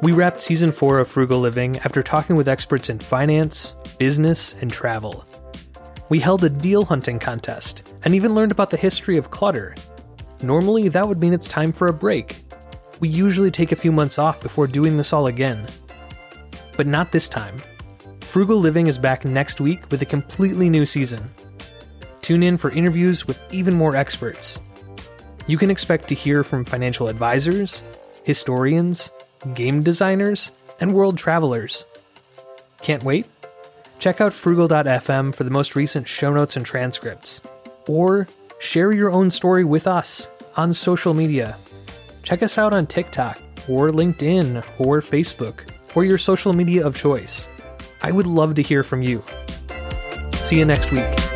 We wrapped season four of Frugal Living after talking with experts in finance, business, and travel. We held a deal hunting contest and even learned about the history of clutter. Normally, that would mean it's time for a break. We usually take a few months off before doing this all again. But not this time. Frugal Living is back next week with a completely new season. Tune in for interviews with even more experts. You can expect to hear from financial advisors, historians, game designers, and world travelers. Can't wait? Check out frugal.fm for the most recent show notes and transcripts. Or share your own story with us on social media. Check us out on TikTok, or LinkedIn, or Facebook, or your social media of choice. I would love to hear from you. See you next week.